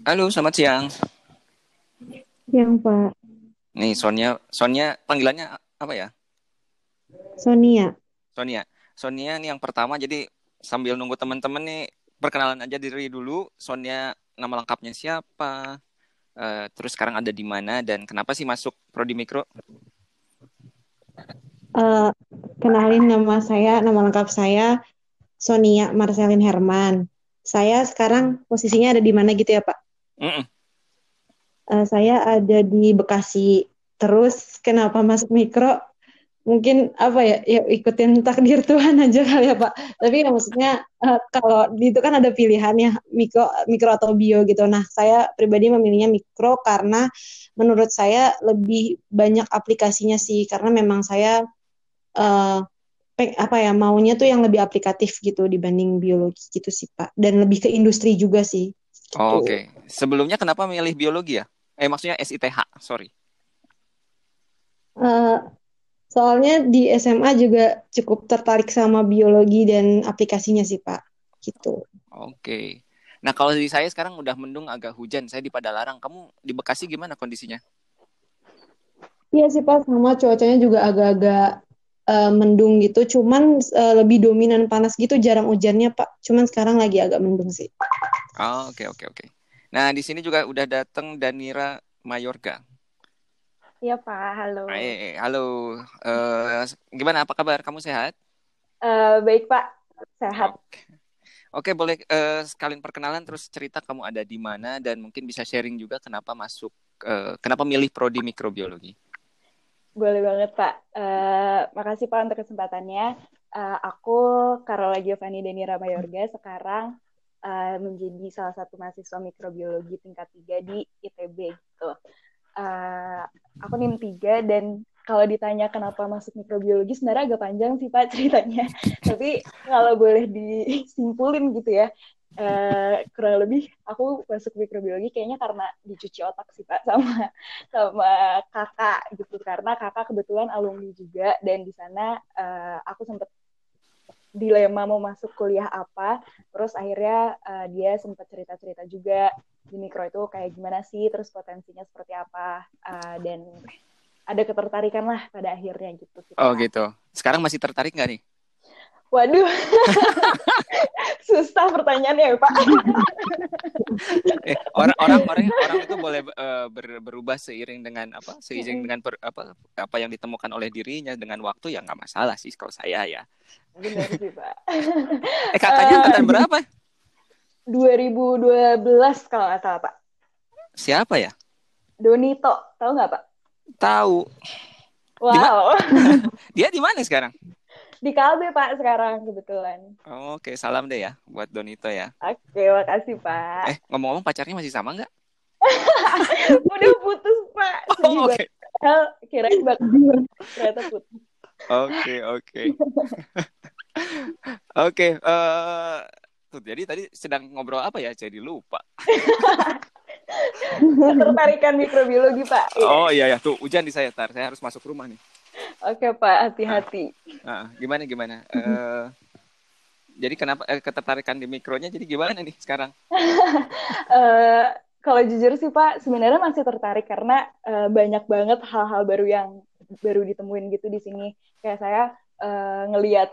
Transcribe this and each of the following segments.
Halo, selamat siang. Yang Pak Nih, Sonia, Sonia panggilannya apa ya? Sonia. Sonia. Sonia nih yang pertama, jadi sambil nunggu teman-teman nih, perkenalan aja diri dulu. Sonia nama lengkapnya siapa? Eh, terus sekarang ada di mana dan kenapa sih masuk Prodi Mikro? Eh, kenalin nama saya, nama lengkap saya Sonia Marcelin Herman. Saya sekarang posisinya ada di mana gitu ya Pak? Mm-mm. Eh, saya ada di Bekasi. Terus kenapa masuk mikro? Mungkin apa ya, ya ikutin takdir Tuhan aja kali ya Pak. Tapi ya maksudnya eh, kalau itu kan ada pilihannya mikro, mikro atau bio gitu. Nah saya pribadi memilihnya mikro karena menurut saya lebih banyak aplikasinya sih. Karena memang saya pe- apa ya maunya tuh yang lebih aplikatif gitu dibanding biologi gitu sih Pak. Dan lebih ke industri juga sih. Gitu. Oh, Oke. Sebelumnya kenapa milih biologi ya? Eh, maksudnya SITH, sorry. Eh, soalnya di SMA juga cukup tertarik sama biologi dan aplikasinya sih Pak. Gitu. Oke. Nah, kalau di saya sekarang udah mendung agak hujan. Saya di Padalarang. Kamu di Bekasi gimana kondisinya? Iya sih Pak, sama cuacanya juga agak-agak eh, mendung gitu. Cuman eh, lebih dominan panas gitu, jarang hujannya Pak. Cuman sekarang lagi agak mendung sih. Oh, oke, oke, oke. Nah, di sini juga udah datang Danira Mayorga. Iya Pak, halo. Eh, halo. Eh, gimana? Apa kabar? Kamu sehat? Eh, baik Pak, sehat. Oke. Oke, boleh eh, sekalian perkenalan terus cerita kamu ada di mana dan mungkin bisa sharing juga kenapa masuk eh, kenapa milih prodi mikrobiologi. Boleh banget Pak. Eh, makasih Pak untuk kesempatannya. Eh, aku Carola Giovanni Denira Mayorga sekarang eh, menjadi salah satu mahasiswa mikrobiologi tingkat 3 di ITB gitu. Eh, aku NIM 3 dan kalau ditanya kenapa masuk mikrobiologi sebenarnya agak panjang sih Pak ceritanya. Tapi kalau boleh disimpulin gitu ya, eh, kurang lebih aku masuk mikrobiologi kayaknya karena dicuci otak sih Pak sama sama kakak gitu karena kakak kebetulan alumni juga dan di sana eh, aku sempat dilema mau masuk kuliah apa terus akhirnya eh, dia sempat cerita-cerita juga di mikro itu kayak gimana sih terus potensinya seperti apa eh, dan ada ketertarikan lah pada akhirnya gitu sih, Oh gitu. Sekarang masih tertarik nggak nih? Waduh, susah pertanyaannya ya Pak. Eh, orang orang orang orang itu boleh eh, ber- berubah seiring dengan apa? Seiring dengan per- apa apa yang ditemukan oleh dirinya dengan waktu ya nggak masalah sih kalau saya ya. Benar sih Pak. Eh kakaknya Eh, angkatan berapa? 2012 kalau nggak salah Pak. Siapa ya? Donito, tahu nggak Pak? Tahu. Wow, Dia di mana sekarang? di Kalbe Pak sekarang kebetulan. Oh, Oke, salam deh ya buat Donito ya. Oke, makasih Pak. Eh, ngomong-ngomong pacarnya masih sama nggak? Udah putus Pak. Sedih Oh, Oke. Padahal Kirain bakal ternyata putus. oke, oke. Oke, eh, tuh jadi tadi sedang ngobrol apa ya? Jadi lupa. Ketertarikan mikrobiologi Pak. Oh iya ya, tuh hujan di saya tar. Saya harus masuk rumah nih. Oke Pak, hati-hati. Nah, gimana gimana? Eh, jadi kenapa eh, ketertarikan di mikronya? Jadi gimana nih sekarang? Eh, kalau jujur sih Pak, sebenarnya masih tertarik karena eh, banyak banget hal-hal baru yang baru ditemuin gitu di sini. Kayak saya eh, ngeliat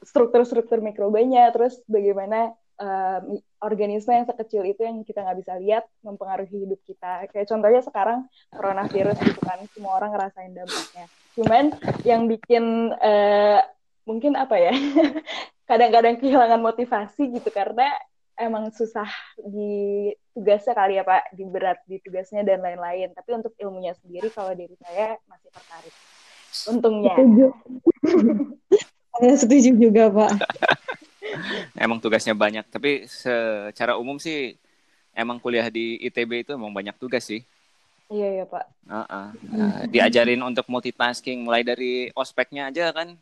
struktur-struktur mikrobanya, terus bagaimana eh, organisme yang sekecil itu yang kita nggak bisa lihat mempengaruhi hidup kita. Kayak contohnya sekarang coronavirus gitu kan, semua orang ngerasain dampaknya. Cuman yang bikin eh, mungkin apa ya, kadang-kadang kehilangan motivasi gitu karena emang susah di tugasnya kali ya Pak, di berat di tugasnya dan lain-lain. Tapi untuk ilmunya sendiri kalau dari saya masih tertarik. Untungnya. Saya setuju juga Pak. Emang tugasnya banyak, tapi secara umum sih emang kuliah di ITB itu emang banyak tugas sih. Iya ya Pak. Heeh. Nah, diajarin untuk multitasking mulai dari ospeknya aja kan.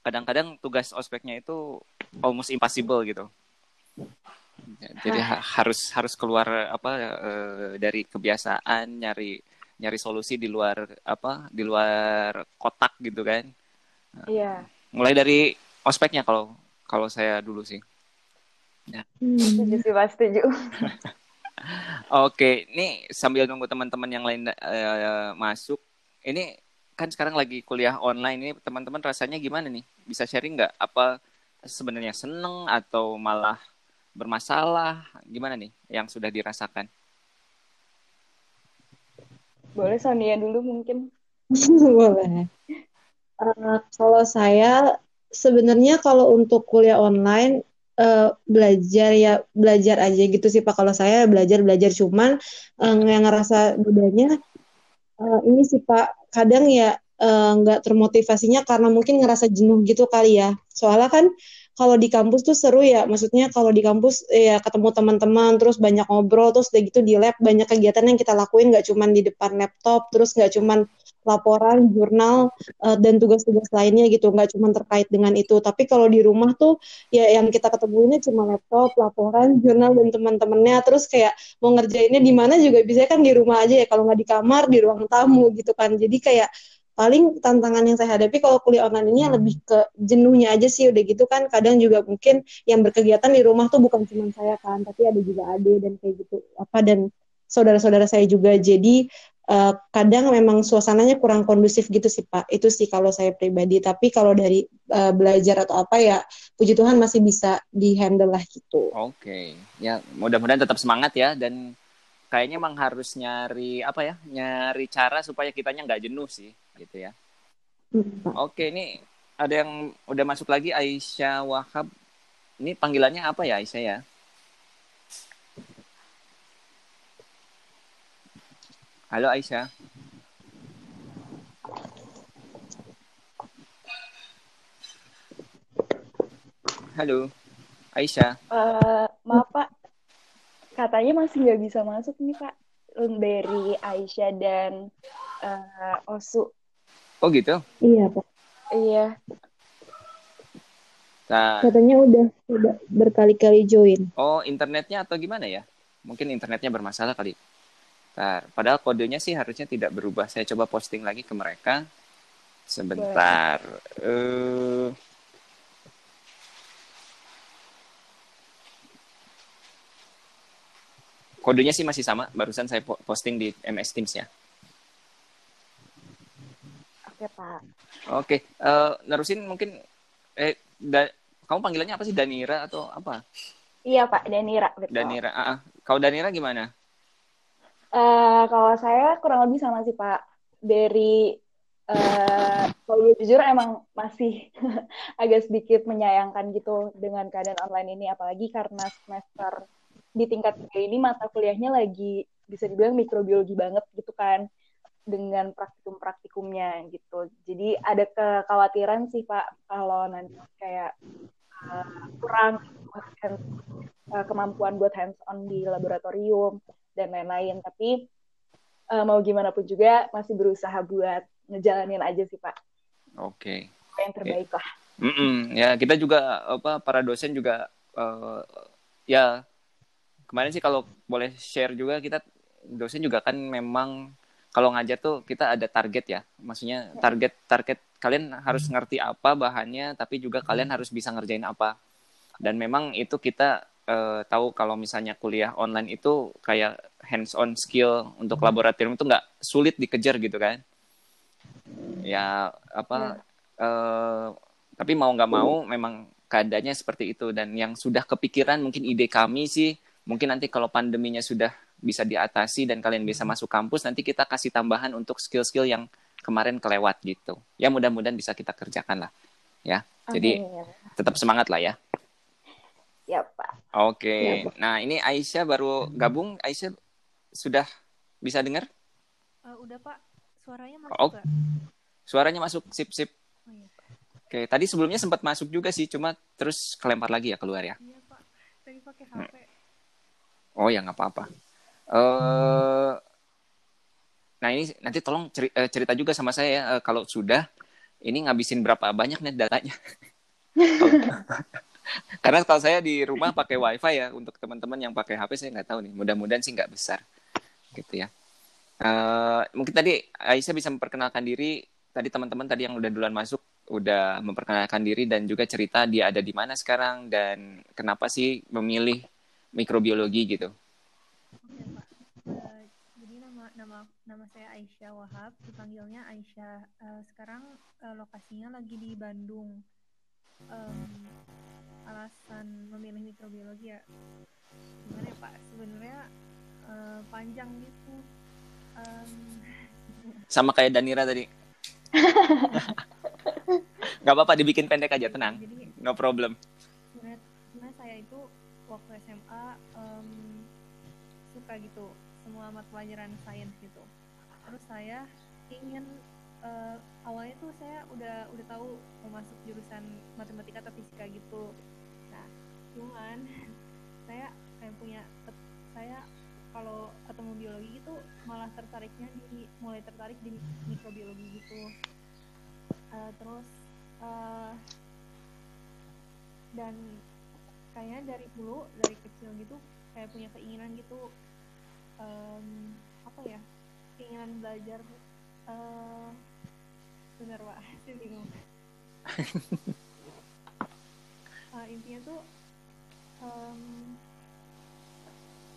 Kadang-kadang tugas ospeknya itu almost impossible gitu. Jadi ha- harus harus keluar apa eh, dari kebiasaan nyari nyari solusi di luar apa di luar kotak gitu kan. Iya. Mulai dari ospeknya kalau kalau saya dulu sih. Hmm. Setuju sih Pak, setuju. Oke, ini sambil nunggu teman-teman yang lain uh, masuk, ini kan sekarang lagi kuliah online ini teman-teman rasanya gimana nih? Bisa sharing nggak? Apa sebenarnya seneng atau malah bermasalah? Gimana nih yang sudah dirasakan? Boleh Sonia dulu mungkin. Boleh. Uh, kalau saya sebenarnya kalau untuk kuliah online uh, belajar ya belajar aja gitu sih pak. Kalau saya belajar belajar cuman uh, yang ngerasa bedanya uh, ini sih pak. Kadang ya nggak uh, termotivasinya karena mungkin ngerasa jenuh gitu kali ya. Soalnya kan kalau di kampus tuh seru ya. Maksudnya kalau di kampus ya ketemu teman-teman terus banyak ngobrol terus udah gitu di lab banyak kegiatan yang kita lakuin. Nggak cuman di depan laptop terus nggak cuman laporan jurnal uh, dan tugas-tugas lainnya gitu. Nggak cuma terkait dengan itu. Tapi kalau di rumah tuh ya yang kita ketemu ini cuma laptop laporan jurnal dan teman-temannya. Terus kayak mau ngerjainnya di mana juga bisa kan di rumah aja ya. Kalau nggak di kamar di ruang tamu gitu kan. Jadi kayak paling tantangan yang saya hadapi kalau kuliah online ini yang lebih ke jenuhnya aja sih. Udah gitu kan kadang juga mungkin yang berkegiatan di rumah tuh bukan cuma saya kan tapi ada juga ade dan kayak gitu apa dan saudara-saudara saya juga. Jadi uh, kadang memang suasananya kurang kondusif gitu sih Pak. Itu sih kalau saya pribadi. Tapi kalau dari uh, belajar atau apa ya puji Tuhan masih bisa dihandle lah gitu. Oke. Okay. ya mudah-mudahan tetap semangat ya. Dan kayaknya emang harus nyari apa ya nyari cara supaya kitanya nggak jenuh sih gitu ya. Hmm. oke ini ada yang udah masuk lagi Aisyah Wahab. Ini panggilannya apa ya Aisyah ya halo Aisyah halo Aisyah uh, maaf Pak katanya masih nggak bisa masuk nih Pak dari Aisyah dan uh, Osu. Oh gitu? Iya Pak. Iya. Nah. Katanya udah udah berkali-kali join. Oh internetnya atau gimana ya? Mungkin internetnya bermasalah kali. Nah, padahal kodenya sih harusnya tidak berubah. Saya coba posting lagi ke mereka. Sebentar. Uh, kodenya sih masih sama. Barusan saya posting di MS Teams ya. Oke Pak. Oke, uh, nerusin mungkin eh da, kamu panggilannya apa sih Danira atau apa? Iya Pak Danira. Betul. Danira. Uh, uh. Kau Danira gimana? Uh, kalau saya kurang lebih sama sih Pak. Dari uh, kalau jujur emang masih agak sedikit menyayangkan gitu dengan keadaan online ini, apalagi karena semester di tingkat ini mata kuliahnya lagi bisa dibilang mikrobiologi banget gitu kan dengan praktikum-praktikumnya gitu. Jadi ada kekhawatiran sih Pak kalau nanti kayak uh, kurang uh, kemampuan buat hands on di laboratorium dan lain-lain. Tapi uh, mau gimana pun juga masih berusaha buat ngejalanin aja sih Pak. Oke. Okay. Yang terbaik lah. Mm -mm. Ya kita juga apa para dosen juga uh, ya kemarin sih kalau boleh share juga kita dosen juga kan memang kalau ngajar tuh kita ada target ya maksudnya target target kalian harus ngerti apa bahannya tapi juga kalian harus bisa ngerjain apa. Dan memang itu kita uh, tahu kalau misalnya kuliah online itu kayak hands on skill untuk laboratorium itu nggak sulit dikejar gitu kan. Ya apa uh, tapi mau nggak mau memang keadaannya seperti itu. Dan yang sudah kepikiran mungkin ide kami sih mungkin nanti kalau pandeminya sudah bisa diatasi dan kalian bisa masuk kampus, nanti kita kasih tambahan untuk skill-skill yang kemarin kelewat gitu. Ya mudah-mudahan bisa kita kerjakan lah. Ya, Amin. jadi tetap semangat lah ya. Ya Pak. Oke, ya, nah ini Aisyah baru gabung. Aisyah sudah bisa dengar? Uh, udah Pak, suaranya masuk oh, gak? Suaranya masuk, sip sip. Oh, iya, Oke, tadi sebelumnya sempat masuk juga sih, cuma terus kelempar lagi ya keluar ya. Iya Pak, tadi pakai HP. Oh ya nggak apa-apa. Uh, nah ini nanti tolong cerita, eh, cerita juga sama saya ya kalau sudah ini ngabisin berapa banyak nih datanya. Karena kalau saya di rumah pakai wifi ya untuk teman-teman yang pakai HP saya nggak tahu nih. Mudah-mudahan sih nggak besar, gitu ya. Uh, mungkin tadi Aisyah bisa memperkenalkan diri. Tadi teman-teman tadi yang udah duluan masuk udah memperkenalkan diri dan juga cerita dia ada di mana sekarang dan kenapa sih memilih mikrobiologi gitu. Oke Pak. Eh, jadi nama nama saya Aisyah Wahab, dipanggilnya Aisyah. Eh, sekarang eh, lokasinya lagi di Bandung. Em, alasan memilih mikrobiologi ya, gimana ya Pak? Sebenarnya eh, panjang gitu. Em, Sama kayak Danira tadi. Gak apa-apa dibikin pendek aja, tenang. jadi No problem. sebenarnya saya itu waktu SMA em, suka gitu mata pelajaran sains gitu. Terus saya ingin eh, awalnya tuh saya udah udah tahu mau masuk jurusan matematika atau fisika gitu. Nah cuman saya kayak punya saya kalau ketemu biologi itu malah tertariknya di mulai tertarik di mikrobiologi gitu. Eh, terus eh, dan kayaknya dari dulu dari kecil gitu kayak punya keinginan gitu em, apa ya keinginan belajar eh bener pak saya bingung. Eh, intinya tuh em,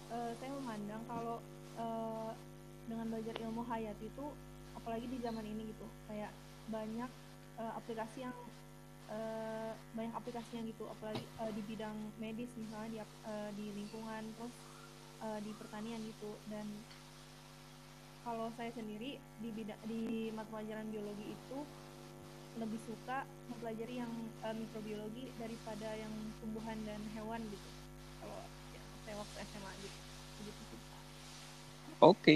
eh, saya memandang kalau eh, dengan belajar ilmu hayati itu apalagi di zaman ini gitu kayak banyak eh, aplikasi yang eh, banyak aplikasinya gitu apalagi eh, di bidang medis misalnya di eh, di lingkungan terus eh, di pertanian gitu dan kalau saya sendiri di bidang di mata pelajaran biologi itu lebih suka mempelajari yang eh, mikrobiologi daripada yang tumbuhan dan hewan gitu kalau ya, saya waktu SMA gitu gitu sih. Oke.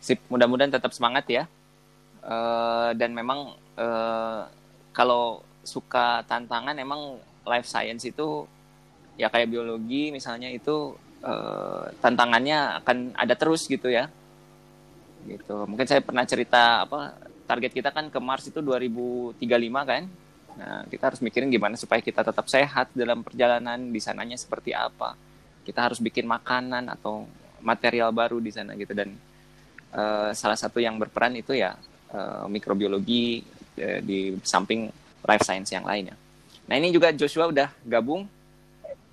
Sip, mudah-mudahan tetap semangat ya. Eh, dan memang eh, kalau suka tantangan emang life science itu ya kayak biologi misalnya itu eh, tantangannya akan ada terus gitu ya. Gitu. Mungkin saya pernah cerita apa target kita kan ke Mars itu 2035 kan. Nah, kita harus mikirin gimana supaya kita tetap sehat dalam perjalanan di sananya seperti apa. Kita harus bikin makanan atau material baru di sana gitu dan eh, salah satu yang berperan itu ya eh, mikrobiologi eh, di samping life science yang lainnya. Nah ini juga Joshua udah gabung.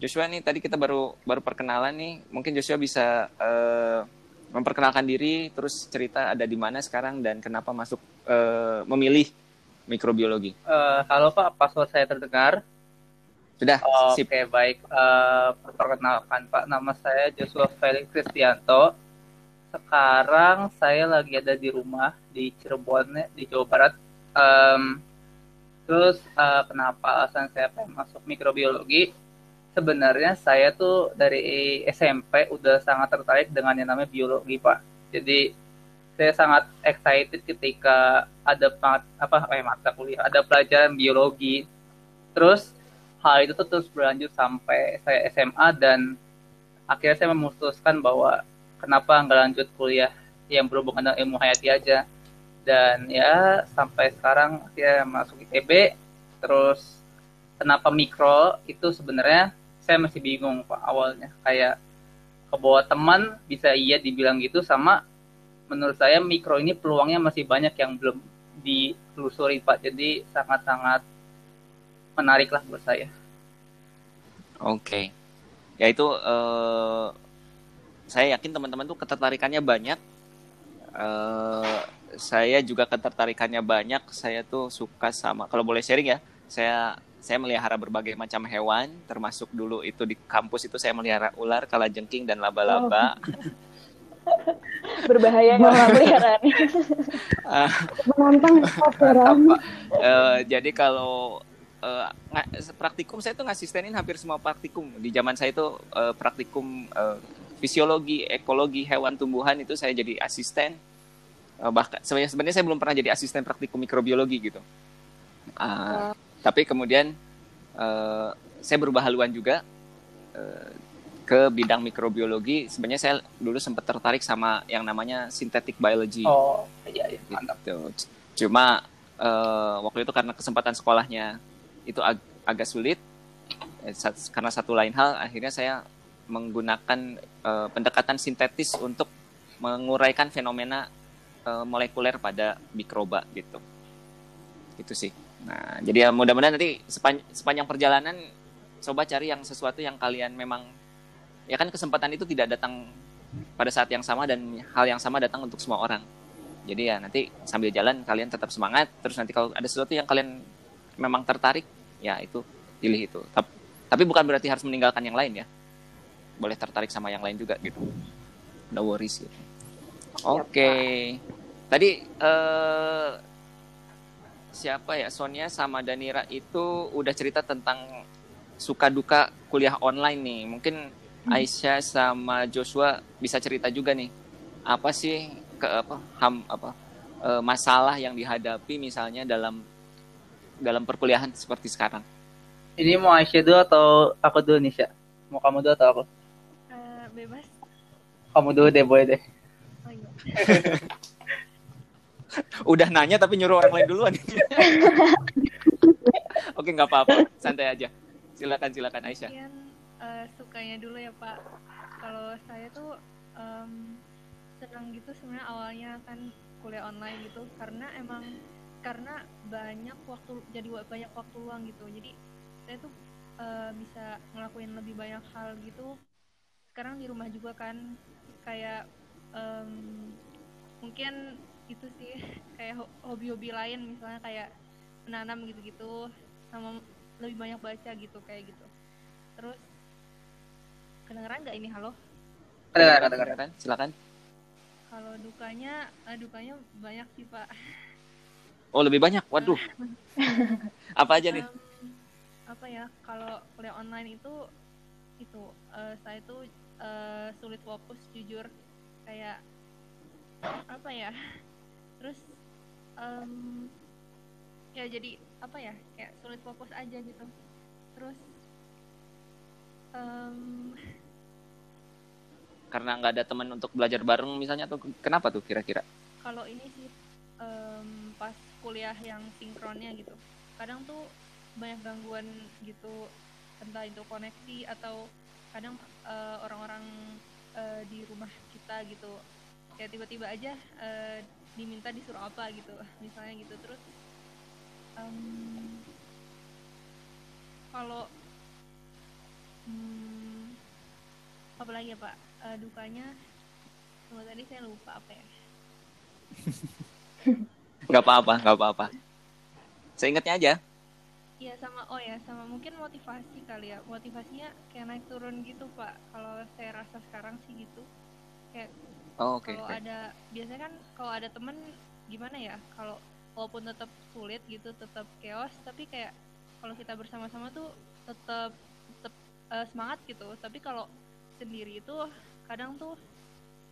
Joshua nih tadi kita baru baru perkenalan nih. Mungkin Joshua bisa eh, memperkenalkan diri, terus cerita ada di mana sekarang dan kenapa masuk eh, memilih mikrobiologi. Eh, halo Pak, password saya terdengar. Sudah, Oke, sip. baik. Eh, perkenalkan Pak, nama saya Joshua Felix Kristianto. Sekarang saya lagi ada di rumah di Cirebon, ya, di Jawa Barat. Em, terus eh, kenapa alasan saya pengen masuk mikrobiologi? Sebenarnya saya tuh dari SMP udah sangat tertarik dengan yang namanya biologi, Pak. Jadi saya sangat excited ketika ada mat- apa eh, mata kuliah, ada pelajaran biologi. Terus hal itu tuh terus berlanjut sampai saya SMA dan akhirnya saya memutuskan bahwa kenapa nggak lanjut kuliah yang berhubungan dengan ilmu hayati aja dan ya sampai sekarang akhirnya masuk ITB terus kenapa mikro itu sebenarnya saya masih bingung pak awalnya kayak ke bawah teman bisa iya dibilang gitu sama menurut saya mikro ini peluangnya masih banyak yang belum ditelusuri pak jadi sangat-sangat menarik lah buat saya Oke. Ya itu eh, saya yakin teman-teman tuh ketertarikannya banyak. Eh, saya juga ketertarikannya banyak. Saya tuh suka sama kalau boleh sharing ya. Saya saya melihara berbagai macam hewan, termasuk dulu itu di kampus itu saya melihara ular, kalajengking dan laba-laba. Berbahaya nggak mau peliharaan. Ah, Menantang eh, jadi kalau nga- praktikum saya tuh ngasistenin hampir semua praktikum. Di zaman saya itu eh, praktikum eh, fisiologi, ekologi, hewan tumbuhan itu saya jadi asisten. Eh, bahkan sebenarnya sebenarnya saya belum pernah jadi asisten praktikum mikrobiologi gitu. Ah, Tapi kemudian eh, saya berubah haluan juga eh, ke bidang mikrobiologi. Sebenarnya saya dulu sempat tertarik sama yang namanya synthetic biology oh iya iya mantap gitu. Cuma eh, waktu itu karena kesempatan sekolahnya itu ag- agak sulit karena satu lain hal akhirnya saya menggunakan eh, pendekatan sintetis untuk menguraikan fenomena eh, molekuler pada mikroba gitu. Itu sih. Nah, jadi ya mudah-mudahan nanti sepan- sepanjang perjalanan coba cari yang sesuatu yang kalian memang ya kan kesempatan itu tidak datang pada saat yang sama dan hal yang sama datang untuk semua orang. Jadi ya nanti sambil jalan kalian tetap semangat terus nanti kalau ada sesuatu yang kalian memang tertarik ya itu pilih itu. Tapi, tapi bukan berarti harus meninggalkan yang lain ya. Boleh tertarik sama yang lain juga gitu. No worries gitu. Oke. Okay. tadi eh, siapa ya Sonia sama Danira itu udah cerita tentang suka duka kuliah online nih mungkin Aisyah sama Joshua bisa cerita juga nih apa sih ke apa ham apa e, masalah yang dihadapi misalnya dalam dalam perkuliahan seperti sekarang. Ini mau Aisyah dulu atau aku dulu nih, Syah? Mau kamu dulu atau aku? Uh, bebas. Kamu dulu deh, boleh deh. Oh, iya. Udah nanya tapi nyuruh orang lain duluan. Oke, nggak apa-apa. Santai aja. Silakan, silakan Aisyah. Mungkin uh, sukanya dulu ya Pak. Kalau saya tuh um, senang gitu sebenarnya awalnya kan kuliah online gitu karena emang karena banyak waktu jadi banyak waktu luang gitu jadi saya tuh uh, bisa ngelakuin lebih banyak hal gitu sekarang di rumah juga kan kayak um, mungkin itu sih kayak hobi-hobi lain misalnya kayak menanam gitu-gitu sama lebih banyak baca gitu kayak gitu. Terus kedengeran nggak ini? Halo? Kedengeran kedengeran silakan. Kalau dukanya uh, dukanya banyak sih pak. Oh lebih banyak? Waduh. Apa aja nih? Um, apa ya kalau kuliah online itu itu uh, saya tuh uh, sulit fokus jujur. Kayak apa ya terus um, ya jadi apa ya kayak sulit fokus aja gitu. Terus um, karena nggak ada teman untuk belajar bareng misalnya atau kenapa tuh kira-kira? Kalau ini sih um, pas kuliah yang sinkronnya gitu. Kadang tuh banyak gangguan gitu entah itu koneksi atau kadang uh, orang-orang uh, di rumah kita gitu. Kayak tiba-tiba aja uh, diminta disuruh apa gitu misalnya gitu. Terus um, kalau hmm, apa lagi ya pak? Uh, dukanya semua tadi saya lupa apa ya. Nggak apa-apa nggak apa-apa. Saya ingatnya aja. Iya sama oh ya sama mungkin motivasi kali ya. Motivasinya kayak naik turun gitu pak. Kalau saya rasa sekarang sih gitu. Kayak oh, okay, kalau okay. ada biasanya kan kalau ada temen gimana ya kalau walaupun tetap sulit gitu tetap chaos tapi kayak kalau kita bersama-sama tuh tetap tetap uh, semangat gitu. Tapi kalau sendiri itu kadang tuh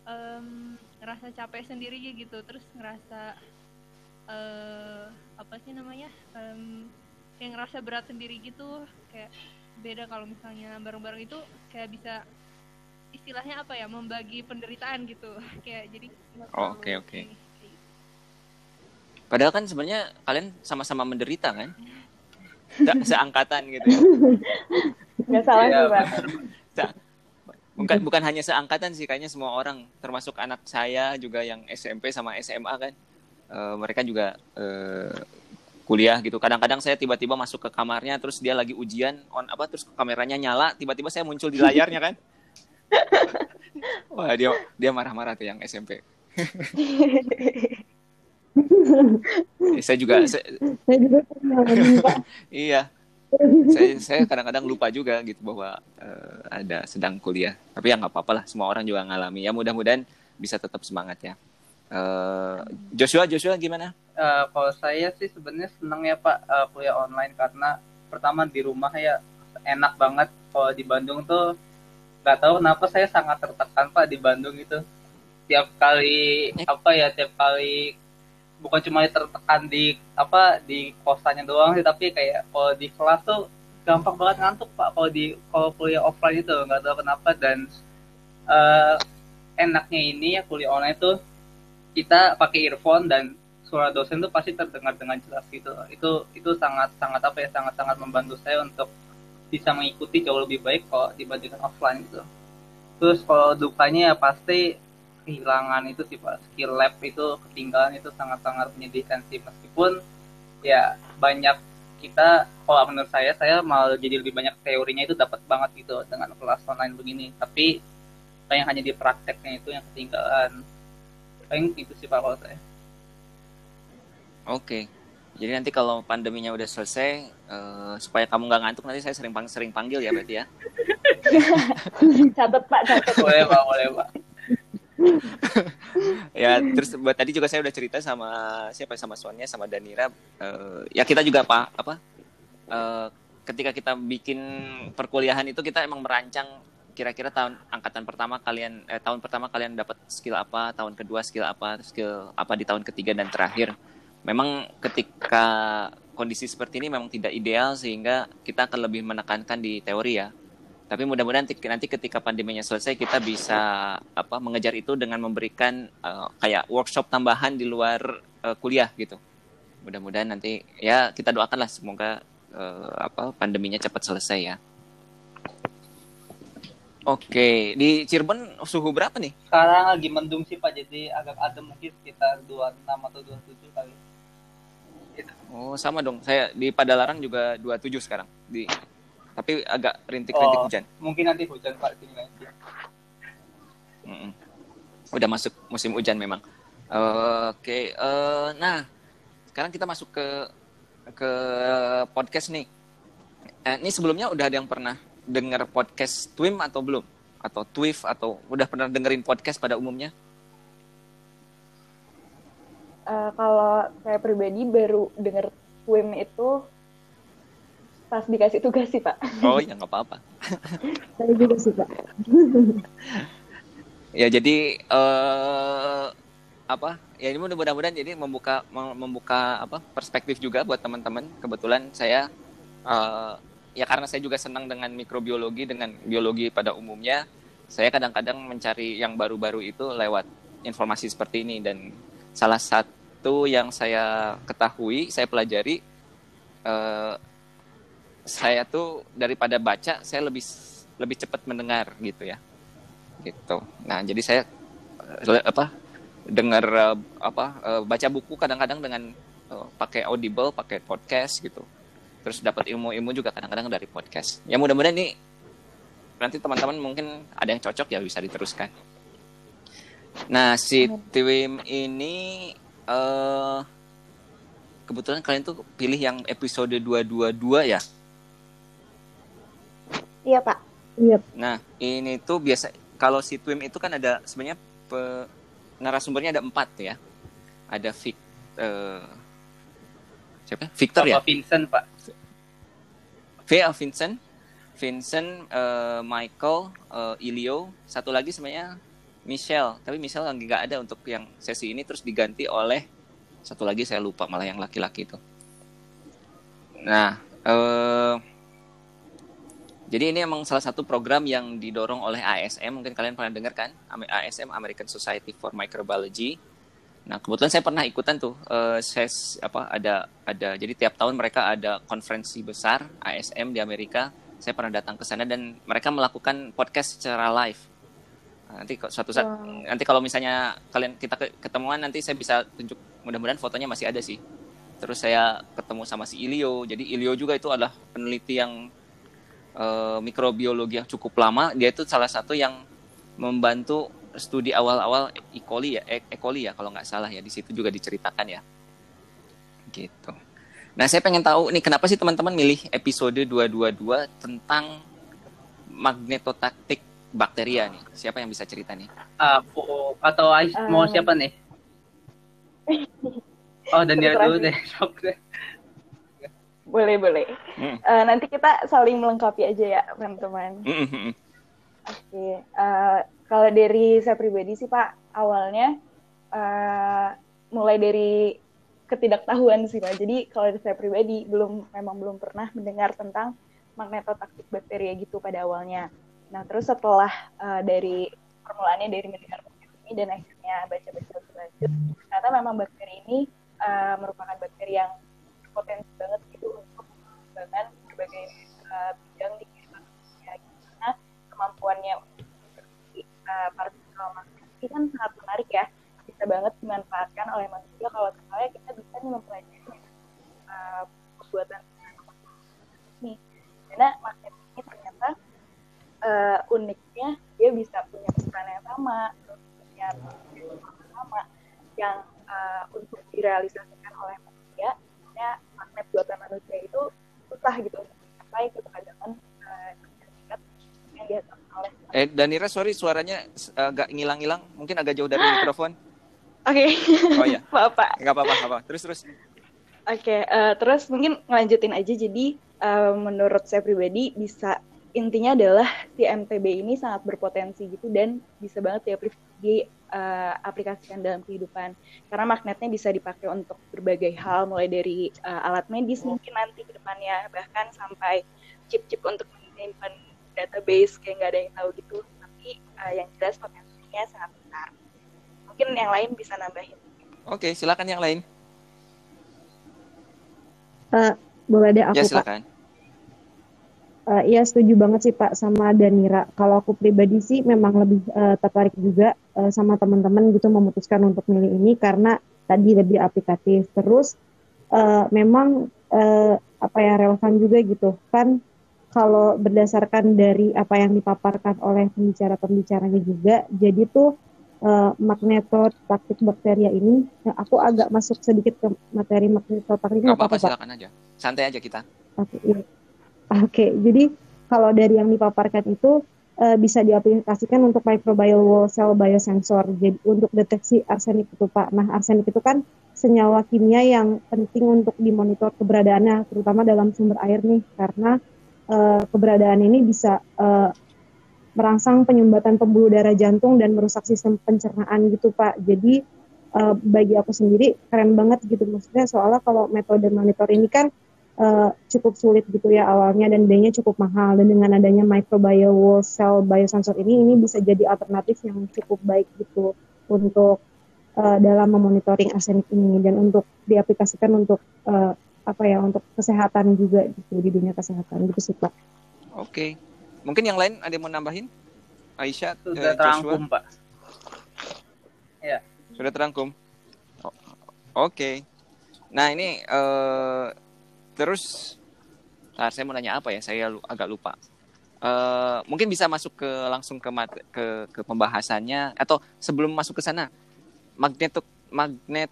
um, ngerasa capek sendiri gitu. Terus ngerasa uh, apa sih namanya um, kayak ngerasa berat sendiri gitu. Kayak beda kalau misalnya bareng-bareng itu kayak bisa istilahnya apa ya membagi penderitaan gitu. Kayak jadi oke oke. okay, okay. padahal kan sebenarnya kalian sama-sama menderita kan? Seangkatan gitu ya? Nggak salah sih pak. bukan bukan hanya seangkatan sih kayaknya semua orang termasuk anak saya juga yang SMP sama SMA kan uh, mereka juga uh, kuliah gitu. Kadang-kadang saya tiba-tiba masuk ke kamarnya terus dia lagi ujian on apa terus kameranya nyala tiba-tiba saya muncul di layarnya kan wah dia dia marah-marah tuh yang SMP saya juga saya, saya juga iya. Saya saya kadang-kadang lupa juga gitu bahwa uh, ada sedang kuliah. Tapi ya nggak apa-apa lah semua orang juga ngalami. Ya mudah-mudahan bisa tetap semangat ya. Uh, Joshua Joshua gimana? Uh, kalau saya sih sebenarnya senang ya pak uh, kuliah online karena pertama di rumah ya enak banget. Kalau di Bandung tuh nggak tahu kenapa saya sangat tertekan pak di Bandung itu. Tiap kali apa ya tiap kali bukan cuma tertekan di apa di kosannya doang sih tapi kayak kalau di kelas tuh gampang banget ngantuk pak kalau di kalau kuliah offline itu nggak tahu kenapa. Dan uh, enaknya ini ya kuliah online tuh kita pakai earphone dan suara dosen tuh pasti terdengar dengan jelas gitu. Itu itu sangat sangat apa ya sangat sangat membantu saya untuk bisa mengikuti jauh lebih baik kalau dibandingkan offline gitu. Terus kalau dukanya ya pasti kehilangan itu sih pak. Skill lab itu ketinggalan itu sangat-sangat menyedihkan sih. Meskipun ya banyak kita kalau menurut saya saya malah jadi lebih banyak teorinya itu dapat banget gitu dengan kelas online begini. Tapi kayak hanya di prakteknya itu yang ketinggalan. Paling itu sih pak kalau saya. Oke. Jadi nanti kalau pandeminya udah selesai, eh, supaya kamu nggak ngantuk nanti saya sering pang sering panggil ya berarti ya. catat pak catat boleh pak boleh pak ya terus buat tadi juga saya udah cerita sama siapa sama suaminya sama Danira. Eh, ya kita juga pak apa? eh, ketika kita bikin perkuliahan itu kita emang merancang kira-kira tahun angkatan pertama kalian eh, tahun pertama kalian dapat skill apa, tahun kedua skill apa, skill apa di tahun ketiga dan terakhir. Memang ketika kondisi seperti ini memang tidak ideal sehingga kita akan lebih menekankan di teori ya. Tapi mudah-mudahan nanti, ketika pandeminya selesai kita bisa apa mengejar itu dengan memberikan eh, kayak workshop tambahan di luar eh, kuliah gitu. Mudah-mudahan nanti ya kita doakanlah semoga eh, apa pandeminya cepat selesai ya. Oke, di Cirebon suhu berapa nih? sekarang lagi mendung sih pak jadi agak adem mungkin sekitar 26 atau 27 kali Gitu. Oh, sama dong. Saya di Padalarang juga 27 sekarang. Di tapi agak rintik-rintik Oh. hujan. mungkin nanti hujan pak sini. Udah masuk musim hujan memang. Oke, eh, nah sekarang kita masuk ke ke podcast nih. Eh, ini sebelumnya udah ada yang pernah dengar podcast Twim atau belum? Atau Twif atau udah pernah dengerin podcast pada umumnya? Eh, kalau saya pribadi baru denger swim itu pas dikasih tugas sih pak Oh ya nggak apa-apa. Saya juga sih Pak. Ya jadi eh apa? Ya ini mudah-mudahan jadi membuka mem- membuka apa perspektif juga buat teman-teman. Kebetulan saya eh ya karena saya juga senang dengan mikrobiologi dengan biologi pada umumnya, saya kadang-kadang mencari yang baru-baru itu lewat informasi seperti ini dan salah satu yang saya ketahui, saya pelajari eh saya tuh daripada baca saya lebih lebih cepat mendengar gitu ya gitu. Nah, jadi saya eh, apa dengar eh, apa eh, baca buku kadang-kadang dengan pakai Audible, pakai podcast gitu. Terus dapat ilmu-ilmu juga kadang-kadang dari podcast. Ya mudah-mudahan nih nanti teman-teman mungkin ada yang cocok ya bisa diteruskan. Nah, si Twim ini eh kebetulan kalian tuh pilih yang episode 222 ya. iya pak Iya. Nah, ini tuh biasa kalau si Twim itu kan ada sebenarnya pe- narasumbernya ada empat ya. Ada Vic, eh, siapa? Victor ya? Sama Vincent pak V. oh, Vincent, Vincent, eh, Michael, eh, Ilio, satu lagi sebenarnya Michelle. Tapi Michelle lagi nggak ada untuk yang sesi ini terus diganti oleh satu lagi saya lupa malah yang laki-laki itu. Nah, eh, jadi ini emang salah satu program yang didorong oleh ASM, mungkin kalian pernah dengar kan? ASM American Society for Microbiology. Nah, kebetulan saya pernah ikutan tuh eh, ses apa ada ada jadi tiap tahun mereka ada konferensi besar ASM di Amerika. Saya pernah datang ke sana dan mereka melakukan podcast secara live. Nanti kok suatu saat Wow. nanti kalau misalnya kalian kita ke- ketemuan nanti saya bisa tunjuk mudah-mudahan fotonya masih ada sih. Terus saya ketemu sama si Ilio. Jadi Ilio juga itu adalah peneliti yang eh, mikrobiologi yang cukup lama. Dia itu salah satu yang membantu studi awal-awal E. coli ya, E. E. coli ya kalau nggak salah ya. Di situ juga diceritakan ya. Gitu. Nah, saya pengen tahu nih kenapa sih teman-teman milih episode 222 tentang magnetotaktik bakteria nih. Siapa yang bisa cerita nih? aku atau Ais mau Eh. siapa nih oh Daniel Terserah dulu deh boleh boleh Hmm. Eh, nanti kita saling melengkapi aja ya teman-teman Mm, mm, mm. Oke, eh, kalau dari saya pribadi sih Pak, awalnya eh, mulai dari ketidaktahuan sih Pak. Jadi kalau dari saya pribadi belum memang belum pernah mendengar tentang magnetotaktik bakteria gitu pada awalnya. Nah terus setelah eh, dari permulaannya dari mendengar ini dan akhirnya baca-baca lebih lanjut, ternyata memang bakteri ini eh, merupakan bakteri yang berpotensi banget gitu untuk mengembangkan berbagai eh, bidang di kehidupan manusia. Karena kemampuannya untuk uh, partikel makroskopik kan sangat menarik ya bisa banget dimanfaatkan oleh manusia kalau misalnya kita bisa mempelajari uh, pembuatan nih karena ini ternyata uh, uniknya dia bisa punya peran yang sama terus punya yang sama yang uh, untuk direalisasikan oleh manusia ya magnet buatan manusia itu susah gitu sampai ke keadaan uh, yang dihasilkan oleh eh Danira sorry suaranya agak ngilang-ngilang mungkin agak jauh dari mikrofon Oke. Okay. Oh ya. Bapak. Enggak apa-apa, apa. Terus terus. Oke, okay, uh, terus mungkin ngelanjutin aja. Jadi uh, menurut saya pribadi bisa intinya adalah si MTB ini sangat berpotensi gitu dan bisa banget diaplikasikan uh, dalam kehidupan. Karena magnetnya bisa dipakai untuk berbagai hal, mulai dari uh, alat medis mungkin nanti ke depannya, bahkan sampai chip-chip untuk menyimpan database kayak nggak ada yang tahu gitu. Tapi uh, yang jelas potensinya sangat besar. Mungkin yang lain bisa nambahin. Oke, silakan yang lain. Uh, boleh deh aku ya, silakan. Pak. Uh, iya setuju banget sih Pak sama Danira. Kalau aku pribadi sih memang lebih uh, tertarik juga uh, sama teman-teman gitu memutuskan untuk milih ini karena tadi lebih aplikatif. Terus uh, memang uh, apa ya relevan juga gitu kan kalau berdasarkan dari apa yang dipaparkan oleh pembicara-pembicaranya juga, jadi tuh uh, magnetotaktik bakteria ini ya aku agak masuk sedikit ke materi magnetotaktik ini apa, apa, silakan aja santai aja kita oke okay, iya. Oke jadi kalau dari yang dipaparkan itu uh, bisa diaplikasikan untuk microbial wall cell biosensor. Jadi untuk deteksi arsenik itu pak. Nah arsenik itu kan senyawa kimia yang penting untuk dimonitor keberadaannya terutama dalam sumber air nih karena uh, keberadaan ini bisa uh, merangsang penyumbatan pembuluh darah jantung dan merusak sistem pencernaan gitu Pak. Jadi uh, bagi aku sendiri keren banget gitu. Maksudnya soalnya kalau metode monitor ini kan uh, cukup sulit gitu ya awalnya dan biayanya cukup mahal dan dengan adanya microbial wall cell biosensor ini ini bisa jadi alternatif yang cukup baik gitu untuk uh, dalam memonitoring arsenik ini dan untuk diaplikasikan untuk uh, apa ya untuk kesehatan juga gitu di dunia kesehatan gitu sih Pak. Oke. Okay. Mungkin yang lain ada yang mau nambahin? Aisyah, sudah uh, terangkum, Pak. Ya. Sudah terangkum. Oh, Oke. Okay. Nah, ini uh, terus Nah, saya mau nanya apa ya? Saya lu, agak lupa. Uh, mungkin bisa masuk ke langsung ke mat, ke ke pembahasannya atau sebelum masuk ke sana magneto magnet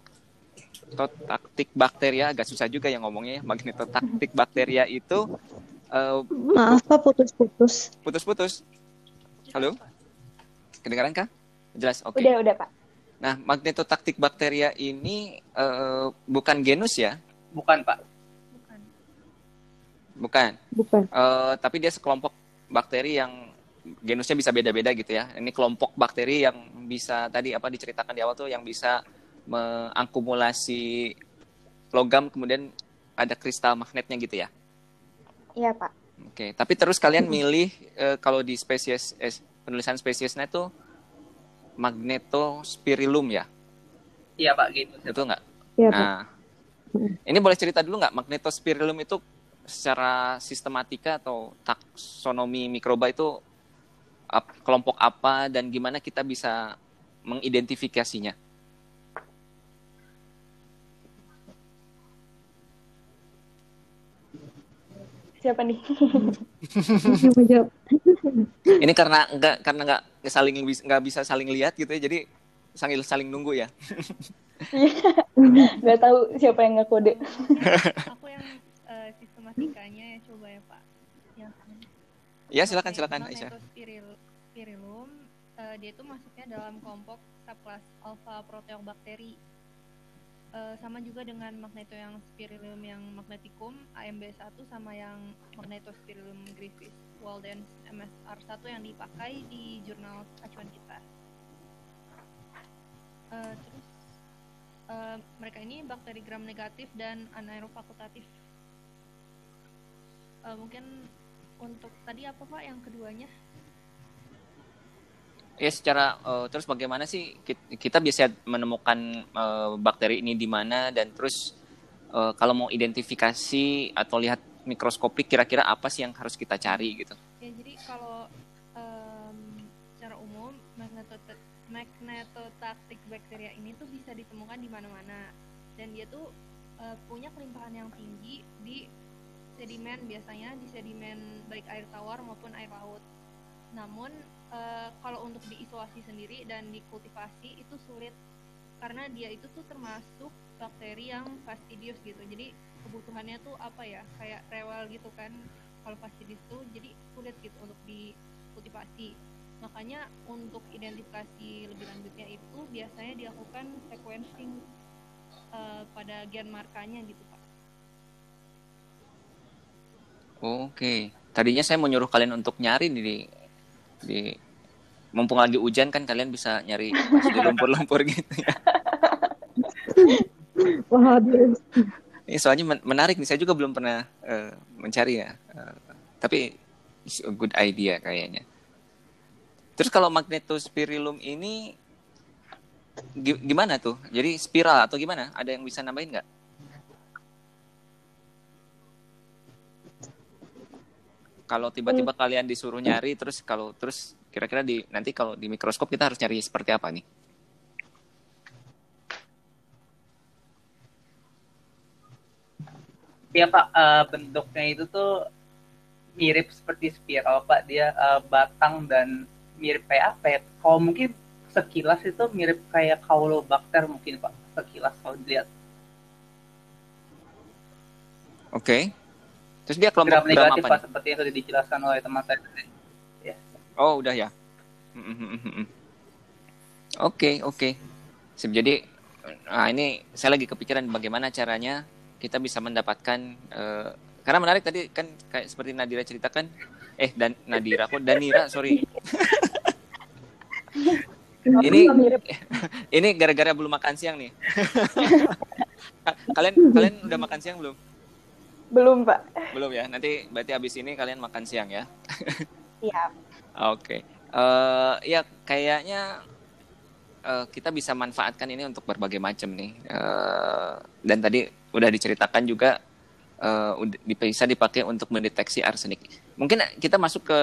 taktik bakteria agak susah juga yang ngomongnya ya. magnetotaktik bakteria itu Uh, Maaf Pak, putus-putus. Putus-putus. Halo? Kedengaran kah? Jelas, oke. Okay. Udah, udah Pak. Nah, magnetotaktik bakteria ini uh, bukan genus ya? Bukan Pak. Bukan. Bukan. Uh, tapi dia sekelompok bakteri yang genusnya bisa beda-beda gitu ya. Ini kelompok bakteri yang bisa tadi apa diceritakan di awal tuh yang bisa mengakumulasi logam kemudian ada kristal magnetnya gitu ya. Iya Pak. Oke, tapi terus kalian milih uh, kalau di spesies eh, penulisan spesiesnya itu magnetospirillum ya? Iya Pak, gitu. Betul nggak? Iya Pak. Nah, ini boleh cerita dulu nggak magnetospirillum itu secara sistematika atau taksonomi mikroba itu kelompok apa dan gimana kita bisa mengidentifikasinya? siapa nih? Ini karena enggak karena enggak saling nggak bisa saling lihat gitu ya, jadi sambil saling nunggu ya. Gak tahu siapa yang ngekode. Aku yang sistematikanya ya coba ya Pak. Yang Ya silakan silakan Aisyah. Spirillum, uh, dia itu masuknya dalam kelompok subclass alpha proteobakteri uh, sama juga dengan magneto yang spirillum yang magneticum AMB1 sama yang magnetospirillum griffis Walden MSR1 yang dipakai di jurnal acuan kita. Uh, terus uh, mereka ini bakteri gram negatif dan anaerob fakultatif. Uh, mungkin untuk tadi apa pak yang keduanya? ya secara uh, terus bagaimana sih kita bisa menemukan uh, bakteri ini di mana dan terus uh, kalau mau identifikasi atau lihat mikroskopik kira-kira apa sih yang harus kita cari gitu? Ya jadi kalau um, secara umum magnetot magnetotaktik bakteria ini tuh bisa ditemukan di mana-mana dan dia tuh uh, punya kelimpahan yang tinggi di sedimen biasanya di sedimen baik air tawar maupun air laut. Namun eh, kalau untuk diisolasi sendiri dan dikultivasi itu sulit karena dia itu tuh termasuk bakteri yang fastidious gitu. Jadi kebutuhannya tuh apa ya kayak rewel gitu kan kalau fastidious tuh jadi sulit gitu untuk dikultivasi. Makanya untuk identifikasi lebih lanjutnya itu biasanya dilakukan sequencing eh, pada gen markanya gitu Oke. Tadinya saya mau nyuruh kalian untuk nyari di di mumpung lagi hujan kan kalian bisa nyari di lumpur-lumpur gitu ya. Waduh. Ini soalnya men- menarik nih. Saya juga belum pernah eh, mencari ya. Eh, tapi it's a good idea kayaknya. Terus kalau magnetospirillum ini gi- gimana tuh? Jadi spiral atau gimana? Ada yang bisa nambahin nggak? Kalau tiba-tiba kalian disuruh nyari, terus kalau terus kira-kira di nanti kalau di mikroskop kita harus nyari seperti apa nih? Iya Pak, eh, bentuknya itu tuh mirip seperti spiral Pak. Dia eh, batang dan mirip kayak apa ya? Kalau mungkin sekilas itu mirip kayak kaulobakter mungkin Pak. Sekilas kalau dilihat. Oke. Terus dia kelompok Gram negatif apa Pak, seperti yang sudah dijelaskan oleh teman saya tadi. Oh, udah ya. Mm, mm. Oke, oke. Sip, Jadi, nah ini saya lagi kepikiran bagaimana caranya kita bisa mendapatkan eh, karena menarik tadi kan kayak seperti Nadira ceritakan, eh dan Nadira kok Danira, sorry. ini ini gara-gara belum makan siang nih. kalian kalian udah makan siang belum? Belum Pak. Belum ya. Nanti berarti habis ini kalian makan siang ya. Iya. Oke, Eh, ya kayaknya eh, kita bisa manfaatkan ini untuk berbagai macam nih. Eh, dan tadi udah diceritakan juga ud- bisa dipakai untuk mendeteksi arsenik. Mungkin kita masuk ke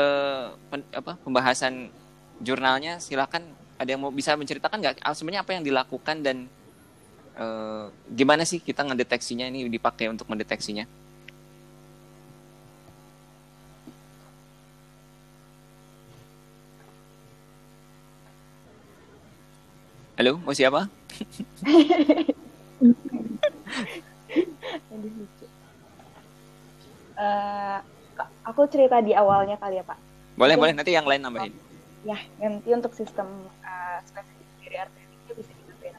pen- apa, pembahasan jurnalnya. Silakan ada yang mau bisa menceritakan nggak? ah, Sebenarnya apa yang dilakukan dan eh, gimana sih kita ngedeteksinya ini dipakai untuk mendeteksinya? Halo, mau siapa? Eh, Kak, aku cerita di awalnya kali ya Pak. Boleh, Oke. boleh. Nanti yang lain nambahin. Ya, nanti untuk sistem uh, spesifik dari arteria itu bisa ditambahin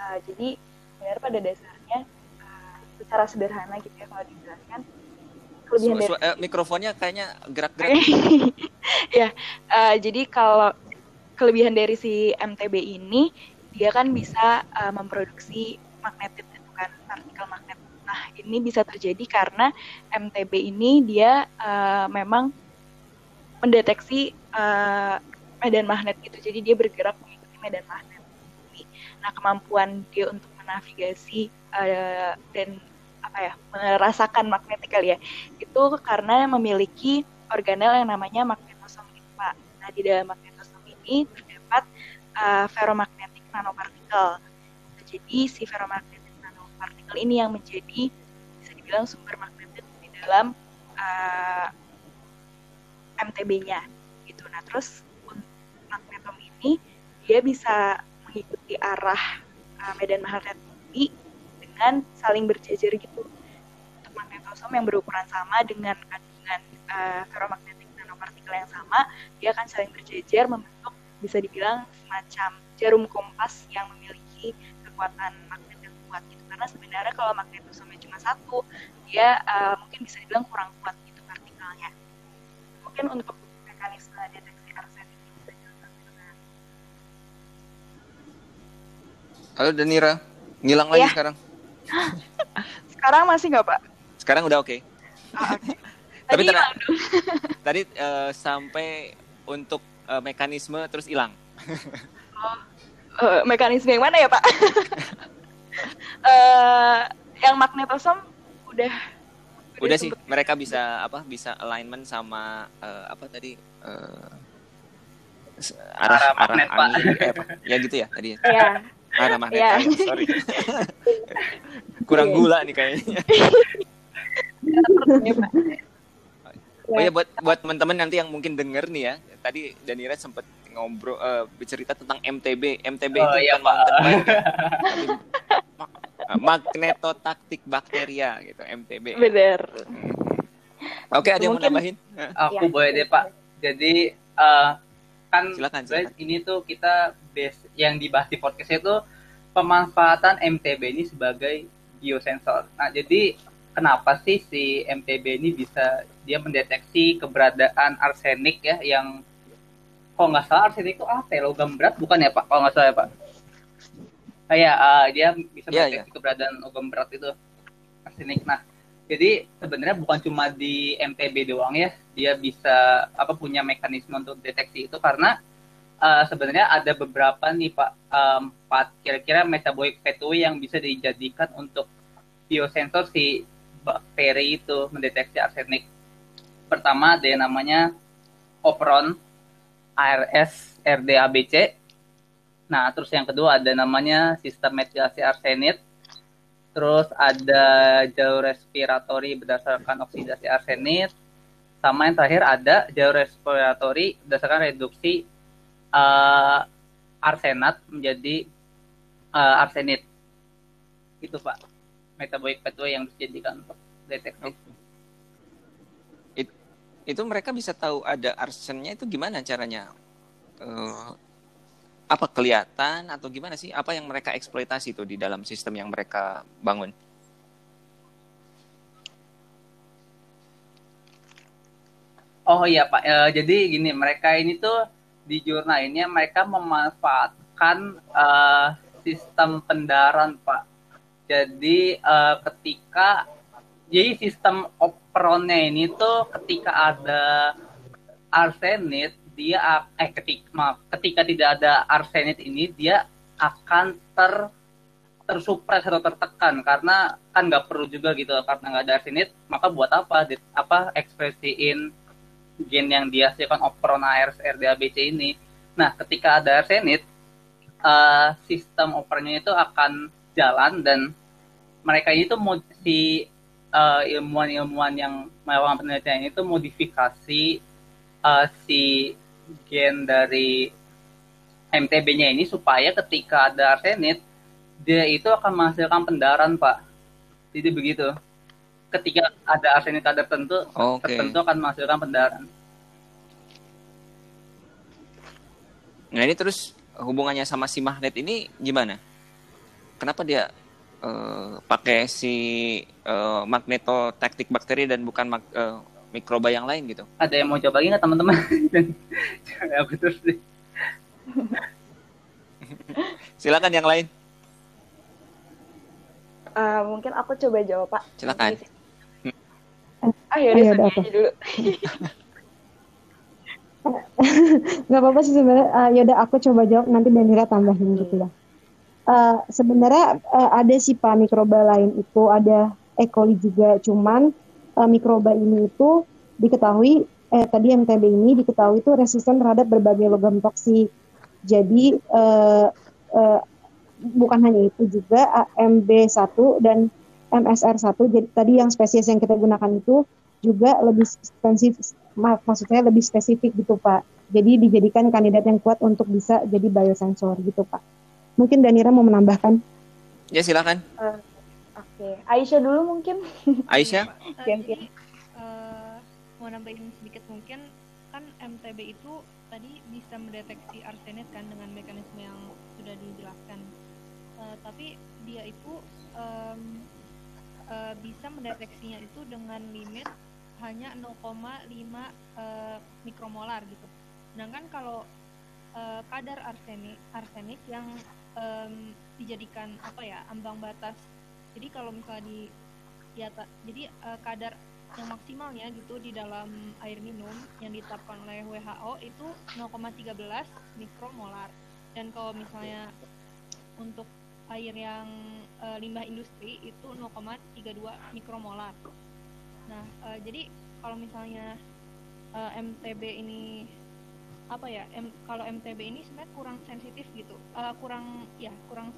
Uh, jadi sebenarnya pada dasarnya uh, secara sederhana gitu ya kalau dijelaskan kelebihan Su- dari su- eh, mikrofonnya kayaknya gerak-gerak. ya, uh, jadi kalau kelebihan dari si MTB ini dia kan bisa uh, memproduksi magnetit itu kan partikel magnet. Nah ini bisa terjadi karena MTB ini dia uh, memang mendeteksi uh, medan magnet gitu. Jadi dia bergerak mengikuti medan magnet. Nah kemampuan dia untuk menavigasi uh, dan apa ya merasakan magnetik kali ya itu karena memiliki organel yang namanya magnetosom gitu pak. Nah di dalam magnetosom ini terdapat uh, ferromagnetic nanopartikel. Jadi si ferromagnetic nanopartikel ini yang menjadi bisa dibilang sumber magnetit di dalam uh, MTB-nya gitu. Nah terus magnetom ini dia bisa mengikuti arah uh, medan magnet bumi dengan saling berjejer gitu untuk magnetosom yang berukuran sama dengan kandungan uh, ferromagnetic nanopartikel yang sama dia akan saling berjejer membentuk bisa dibilang semacam jarum kompas yang memiliki kekuatan magnet yang kuat gitu karena sebenarnya kalau magnetosomnya cuma satu dia uh, mungkin bisa dibilang kurang kuat gitu partikelnya mungkin untuk mekanisme deteksi arsenik ini bisa dilakukan Halo Danira, ngilang lagi Iya. sekarang. sekarang masih nggak pak? Sekarang udah oke. Ah, oke. Tapi Tadi dong. Tadi eh, sampai untuk eh, mekanisme terus hilang. Eh, mekanisme yang mana ya pak? Eh, yang magnetosom udah Udah sih, sempet- mereka bisa apa? Bisa alignment sama eh, apa tadi? eh, s- arah Arah arah magnet, angin, eh, apa? ya gitu ya tadi. ya Arah magnet. Iya. sorry. Kurang Iya. gula nih kayaknya. Oh ya buat buat teman-teman nanti yang mungkin denger nih ya. Tadi Danira sempat ngobrol eh, bercerita tentang MTB. MTB Oh, itu iya, bukan mountain bike magnetotaktik bakteria gitu, MTB. Bener. Oke, ada yang mau nambahin? Aku Ya. boleh deh Pak. Jadi eh, kan Silakan, silakan. ini tuh kita base yang dibahas di podcast itu pemanfaatan MTB ini sebagai biosensor. Nah, jadi kenapa sih si MTB ini bisa dia mendeteksi keberadaan arsenik ya yang kalau nggak salah arsenik itu apa ya logam berat bukan ya Pak? Kalau nggak salah ya Pak. Kayak eh, dia bisa Iya, mendeteksi keberadaan logam berat itu arsenik. Nah, jadi sebenarnya bukan cuma di MTB doang ya, dia bisa apa punya mekanisme untuk deteksi itu karena eh, sebenarnya ada beberapa nih Pak eh, empat kira-kira metabolic pathway yang bisa dijadikan untuk biosensor si bakteri itu mendeteksi arsenik. Pertama ada yang namanya operon ARS RDABC. Nah, terus yang kedua ada namanya sistem metilasi arsenit. Terus ada jalur respiratori berdasarkan oksidasi arsenit. Sama yang terakhir ada jalur respiratori berdasarkan reduksi eh, arsenat menjadi eh, arsenit. Itu Pak. Metabolic pathway yang dijadikan untuk deteksi. It- itu mereka bisa tahu ada arsennya itu gimana caranya? Eh, apa kelihatan atau gimana sih? Apa yang mereka eksploitasi tuh di dalam sistem yang mereka bangun? Oh iya Pak, Eh, jadi gini mereka ini tuh di jurnal ini mereka memanfaatkan eh, sistem pendaran Pak. Jadi eh, ketika jadi sistem operonnya ini tuh ketika ada arsenit dia eh ketika maaf, ketika tidak ada arsenit ini dia akan ter tersupres atau tertekan karena kan nggak perlu juga gitu karena nggak ada arsenit maka buat apa Di- apa ekspresiin gen yang dihasilkan operon ARS RDABC ini. Nah, ketika ada arsenit, eh, sistem operonnya itu akan jalan dan mereka ini tuh mau si eh, ilmuwan-ilmuwan yang melakukan penelitian itu modifikasi eh, si gen dari MTB-nya ini supaya ketika ada arsenit, dia itu akan menghasilkan pendaran, Pak. Jadi begitu. Ketika ada arsenit kadar tertentu, Oke. tertentu akan menghasilkan pendaran. Nah ini terus hubungannya sama si magnet ini gimana? Kenapa dia eh, pakai si eh, magnetotaktik bakteri dan bukan mak- eh, mikroba yang lain gitu? Ada yang mau coba lagi nggak teman-teman? ya betul sih. Silakan yang lain. Ah, mungkin aku coba jawab Pak. Silakan. Ah Sonia udah, aja dulu. nggak apa-apa sih sebenarnya Eh, yaudah aku coba jawab nanti Danira tambahin gitu ya Eh, sebenarnya eh, ada sih pak mikroba lain itu ada E. coli juga cuman eh, mikroba ini itu diketahui eh tadi MTB ini diketahui itu resisten terhadap berbagai logam toksik jadi eh, eh, bukan hanya itu juga MB1 dan MSR1 jadi tadi yang spesies yang kita gunakan itu juga lebih spesifik maaf maksudnya lebih spesifik gitu Pak. Jadi dijadikan kandidat yang kuat untuk bisa jadi biosensor gitu Pak. Mungkin Danira mau menambahkan. Ya silakan. Oke, Aisyah dulu mungkin. Aisyah. Gantian. jadi, eh, mau nambahin sedikit mungkin kan MTB itu tadi bisa mendeteksi arsenit kan dengan mekanisme yang sudah dijelaskan. Eh, tapi dia itu em, eh, bisa mendeteksinya itu dengan limit hanya 0,5 eh, mikromolar gitu. Sedangkan kalau eh, kadar arsenik arsenik yang em, dijadikan apa ya ambang batas. Jadi kalau misalnya di di atas, jadi eh, kadar yang maksimalnya gitu di dalam air minum yang ditetapkan oleh WHO itu 0,13 mikromolar. Dan kalau misalnya untuk air yang eh, limbah industri itu 0,32 mikromolar. Nah, eh, jadi kalau misalnya eh, MTB ini apa ya? M- kalau MTB ini sebenarnya kurang sensitif gitu. Eh, kurang ya, kurang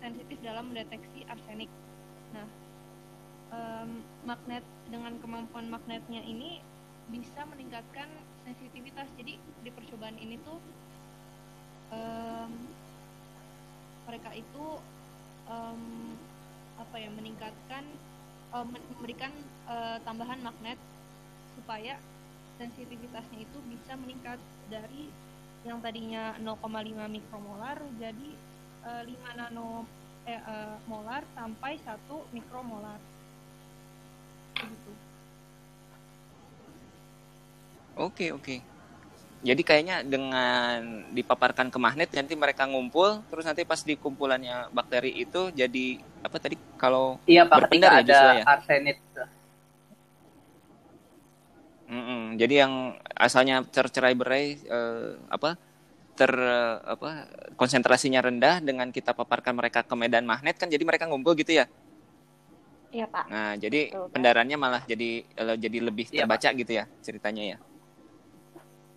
sensitif dalam mendeteksi arsenik. Nah, em, magnet dengan kemampuan magnetnya ini bisa meningkatkan sensitivitas. Jadi di percobaan ini tuh em, mereka itu em, apa ya meningkatkan em, memberikan eh, tambahan magnet supaya sensitivitasnya itu bisa meningkat dari yang tadinya 0,5 mikromolar jadi eh, 5 nano eh, eh, molar sampai 1 mikromolar. Gitu. Oke, oke. Jadi kayaknya dengan dipaparkan ke magnet nanti mereka ngumpul terus nanti pas di kumpulannya bakteri itu jadi apa tadi kalau Iya Pak, ketika ya ada ya? arsenit. Mm-mm. Jadi yang asalnya tercerai-berai eh, apa ter eh, apa konsentrasinya rendah dengan kita paparkan mereka ke medan magnet kan jadi mereka ngumpul gitu ya. Iya Pak. Nah, jadi Betul, Pak. pendarannya malah jadi eh, jadi lebih Iya, terbaca gitu ya ceritanya ya.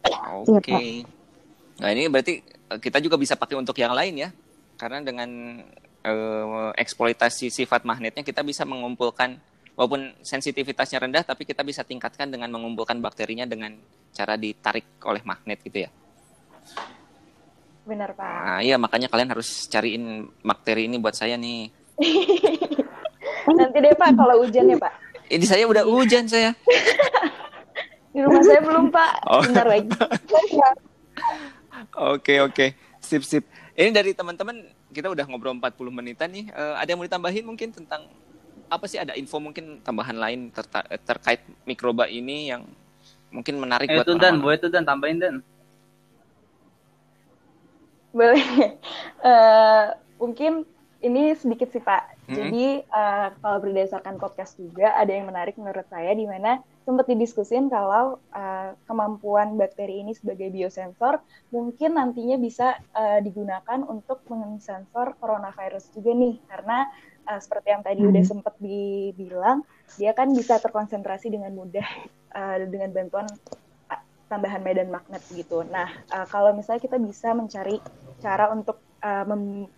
Iya, Oke. Nah, ini berarti kita juga bisa pakai untuk yang lain ya. Karena dengan eh, eksploitasi sifat magnetnya kita bisa mengumpulkan walaupun sensitivitasnya rendah tapi kita bisa tingkatkan dengan mengumpulkan bakterinya dengan cara ditarik oleh magnet gitu ya. Benar Pak. Nah, iya makanya kalian harus cariin bakteri ini buat saya nih. Nanti deh Pak kalau hujan ya Pak. Ini saya udah hujan saya. Di rumah saya belum Pak. Oh. Bentar lagi. Oke oke, sip sip. Ini dari teman-teman kita udah ngobrol 40 menitan nih. Eh, ada yang mau ditambahin mungkin tentang apa sih ada info mungkin tambahan lain terta- terkait mikroba ini yang mungkin menarik Eh buat itu Dan, boleh tuh Dan, tambahin Dan. Boleh. Eh, mungkin ini sedikit sih Pak. Mm-mm. Jadi eh, kalau berdasarkan podcast juga ada yang menarik menurut saya di mana sempat didiskusin kalau eh, kemampuan bakteri ini sebagai biosensor mungkin nantinya bisa eh, digunakan untuk mensensor coronavirus juga nih karena eh, seperti yang tadi Hmm. udah sempat dibilang dia kan bisa terkonsentrasi dengan mudah eh, dengan bantuan eh, tambahan medan magnet gitu. Nah, eh, kalau misalnya kita bisa mencari cara untuk eh, mem-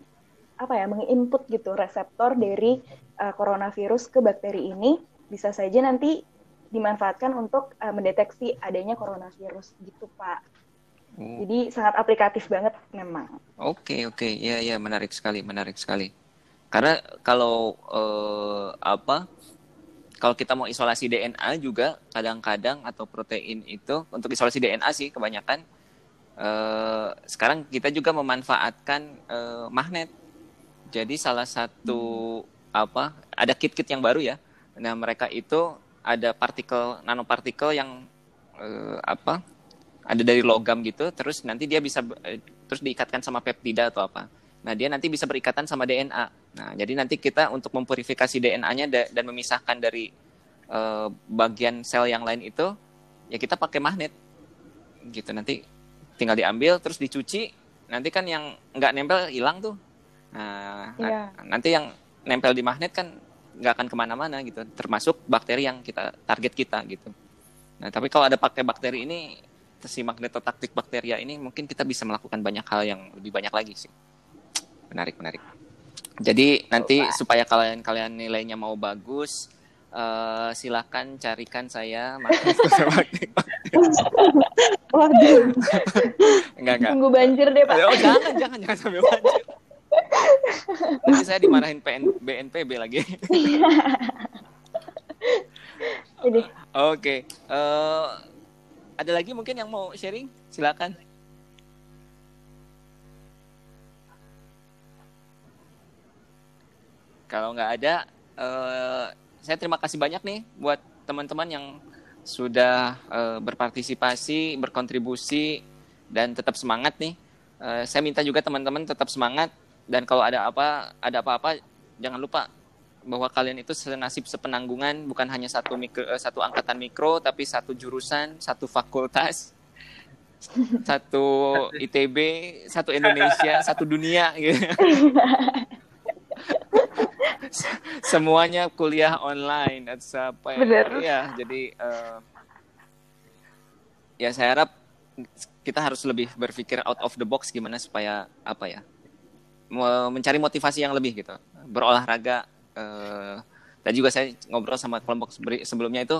apa ya menginput gitu reseptor dari eh, coronavirus ke bakteri ini bisa saja nanti dimanfaatkan untuk eh, mendeteksi adanya coronavirus gitu Pak. Oh, Jadi sangat aplikatif banget memang. Oke oke, ya ya menarik sekali, menarik sekali. Karena kalau eh, apa? Kalau kita mau isolasi DNA juga kadang-kadang atau protein itu untuk isolasi DNA sih kebanyakan eh, sekarang kita juga memanfaatkan eh, magnet. Jadi salah satu apa? Ada kit-kit yang baru ya. Nah mereka itu ada partikel nanopartikel yang eh, apa? Ada dari logam gitu. Terus nanti dia bisa eh, terus diikatkan sama peptida atau apa. Nah, dia nanti bisa berikatan sama DNA. Nah, jadi nanti kita untuk mempurifikasi DNA-nya da- dan memisahkan dari eh, bagian sel yang lain itu, ya kita pakai magnet. Gitu nanti tinggal diambil terus dicuci. Nanti kan yang nggak nempel hilang tuh. Nah, na- Iya. nanti yang nempel di magnet kan nggak akan ke mana-mana gitu. Termasuk bakteri yang kita target kita gitu. Nah, tapi kalau ada pakai bakteri ini si magnetotaktik bakteria ini mungkin kita bisa melakukan banyak hal yang lebih banyak lagi sih. Menarik, menarik. Jadi nanti supaya kalian-kalian nilainya mau bagus, eh, silakan carikan saya. Waduh. enggak, enggak. Tunggu banjir deh Pak. Oh, jangan, jangan, jangan sampai banjir. Nanti saya dimarahin PN, BNPB lagi. Jadi Oke, eh, ada lagi mungkin yang mau sharing? Silakan. Kalau nggak ada, eh, saya terima kasih banyak nih buat teman-teman yang sudah eh, berpartisipasi, berkontribusi, dan tetap semangat nih. Eh, saya minta juga teman-teman tetap semangat dan kalau ada apa, ada apa-apa, jangan lupa bahwa kalian itu senasib sepenanggungan bukan hanya satu mikro, satu angkatan mikro tapi satu jurusan satu fakultas satu ITB satu Indonesia satu dunia gitu. semuanya kuliah online atau apa ya Bener. ya jadi eh, ya saya harap kita harus lebih berpikir out of the box gimana supaya apa ya me- mencari motivasi yang lebih gitu berolahraga eh, Tadi juga saya ngobrol sama kelompok sebelumnya itu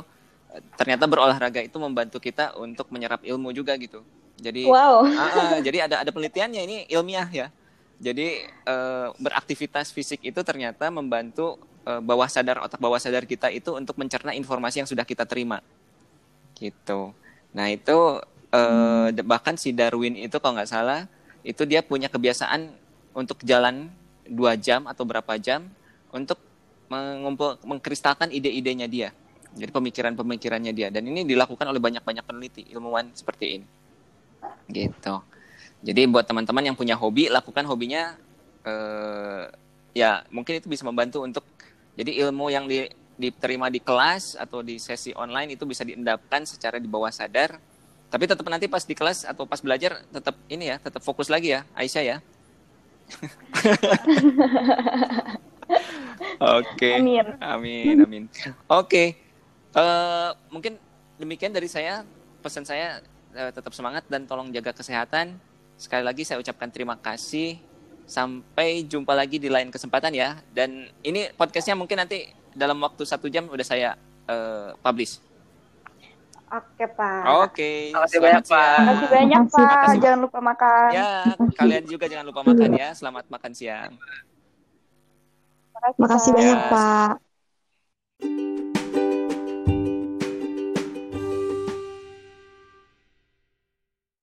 ternyata berolahraga itu membantu kita untuk menyerap ilmu juga gitu. Jadi wow. uh, uh, jadi ada ada penelitiannya ini ilmiah ya. Jadi uh, beraktivitas fisik itu ternyata membantu uh, bawah sadar otak bawah sadar kita itu untuk mencerna informasi yang sudah kita terima. Gitu. Nah, itu uh, bahkan si Darwin itu kalau nggak salah itu dia punya kebiasaan untuk jalan dua jam atau berapa jam untuk mengumpul mengkristalkan ide-idenya dia jadi pemikiran-pemikirannya dia dan ini dilakukan oleh banyak-banyak peneliti ilmuwan seperti ini gitu jadi buat teman-teman yang punya hobi lakukan hobinya eh, ya mungkin itu bisa membantu untuk jadi ilmu yang di, diterima di kelas atau di sesi online itu bisa diendapkan secara di bawah sadar tapi tetap nanti pas di kelas atau pas belajar tetap ini ya tetap fokus lagi ya Aisyah ya Oke. Okay. Amin. Amin, amin. Oke. Okay. Uh, eh, mungkin demikian dari saya. Pesan saya uh, tetap semangat dan tolong jaga kesehatan. Sekali lagi saya ucapkan terima kasih. Sampai jumpa lagi di lain kesempatan ya. Dan ini podcastnya mungkin nanti dalam waktu satu jam udah saya uh, publish. Oke Pak. Oke. Terima kasih banyak Pak. Terima kasih banyak Pak. Jangan lupa makan. Ya, kalian juga jangan lupa makan ya. Selamat makan siang. Makasih banyak Pak.